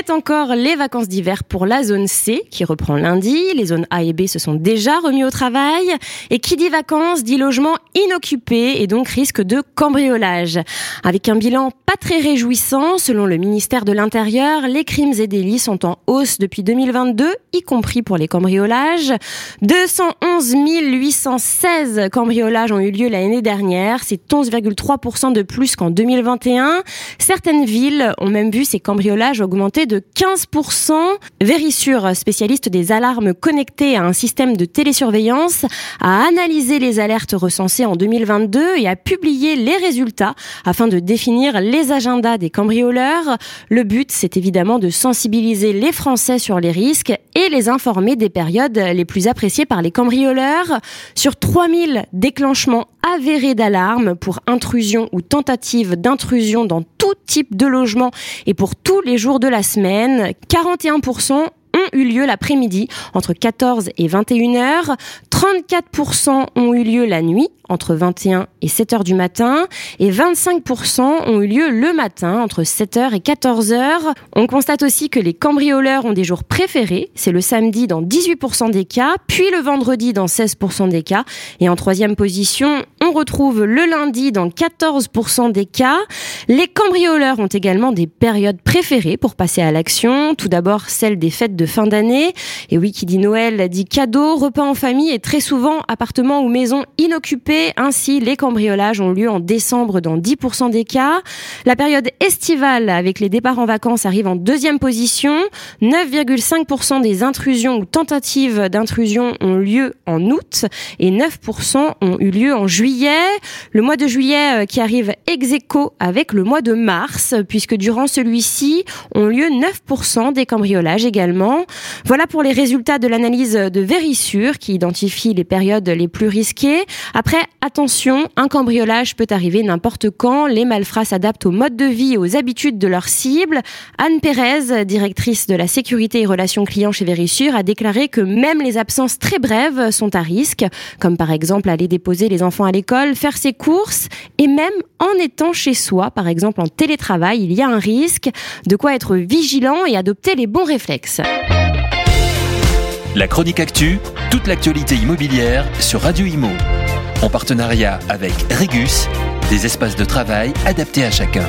C'est encore les vacances d'hiver pour la zone C qui reprend lundi. Les zones A et B se sont déjà remis au travail. Et qui dit vacances dit logement inoccupé et donc risque de cambriolage. Avec un bilan pas très réjouissant, selon le ministère de l'Intérieur, les crimes et délits sont en hausse depuis 2022, y compris pour les cambriolages. 211 816 cambriolages ont eu lieu l'année dernière. C'est 11,3% de plus qu'en 2021. Certaines villes ont même vu ces cambriolages augmenter de 15%. Vérissure, spécialiste des alarmes connectées à un système de télésurveillance, a analysé les alertes recensées en 2022 et a publié les résultats afin de définir les agendas des cambrioleurs. Le but, c'est évidemment de sensibiliser les Français sur les risques et les informer des périodes les plus appréciées par les cambrioleurs. Sur 3000 déclenchements avérés d'alarme pour intrusion ou tentative d'intrusion dans tout type de logement et pour tous les jours de la semaine, 41% ont eu lieu l'après-midi entre 14 et 21 heures. 34% ont eu lieu la nuit entre 21 et 7 heures du matin et 25% ont eu lieu le matin entre 7 heures et 14 heures. On constate aussi que les cambrioleurs ont des jours préférés. C'est le samedi dans 18% des cas, puis le vendredi dans 16% des cas. Et en troisième position, retrouve le lundi dans 14% des cas. Les cambrioleurs ont également des périodes préférées pour passer à l'action. Tout d'abord, celle des fêtes de fin d'année. Et oui, qui dit Noël dit cadeau, repas en famille et très souvent appartements ou maisons inoccupées. Ainsi, les cambriolages ont lieu en décembre dans 10% des cas. La période estivale avec les départs en vacances arrive en deuxième position. 9,5% des intrusions ou tentatives d'intrusion ont lieu en août et 9% ont eu lieu en juillet. Le mois de juillet euh, qui arrive ex aequo avec le mois de mars puisque durant celui-ci ont lieu 9% des cambriolages également. Voilà pour les résultats de l'analyse de Vérissure qui identifie les périodes les plus risquées. Après, attention, un cambriolage peut arriver n'importe quand. Les malfrats s'adaptent au mode de vie et aux habitudes de leur cible. Anne Pérez, directrice de la sécurité et relations clients chez Vérissure, a déclaré que même les absences très brèves sont à risque, comme par exemple aller déposer les enfants à faire ses courses et même en étant chez soi, par exemple en télétravail, il y a un risque. De quoi être vigilant et adopter les bons réflexes. La chronique actu, toute l'actualité immobilière sur Radio Imo. En partenariat avec Regus, des espaces de travail adaptés à chacun.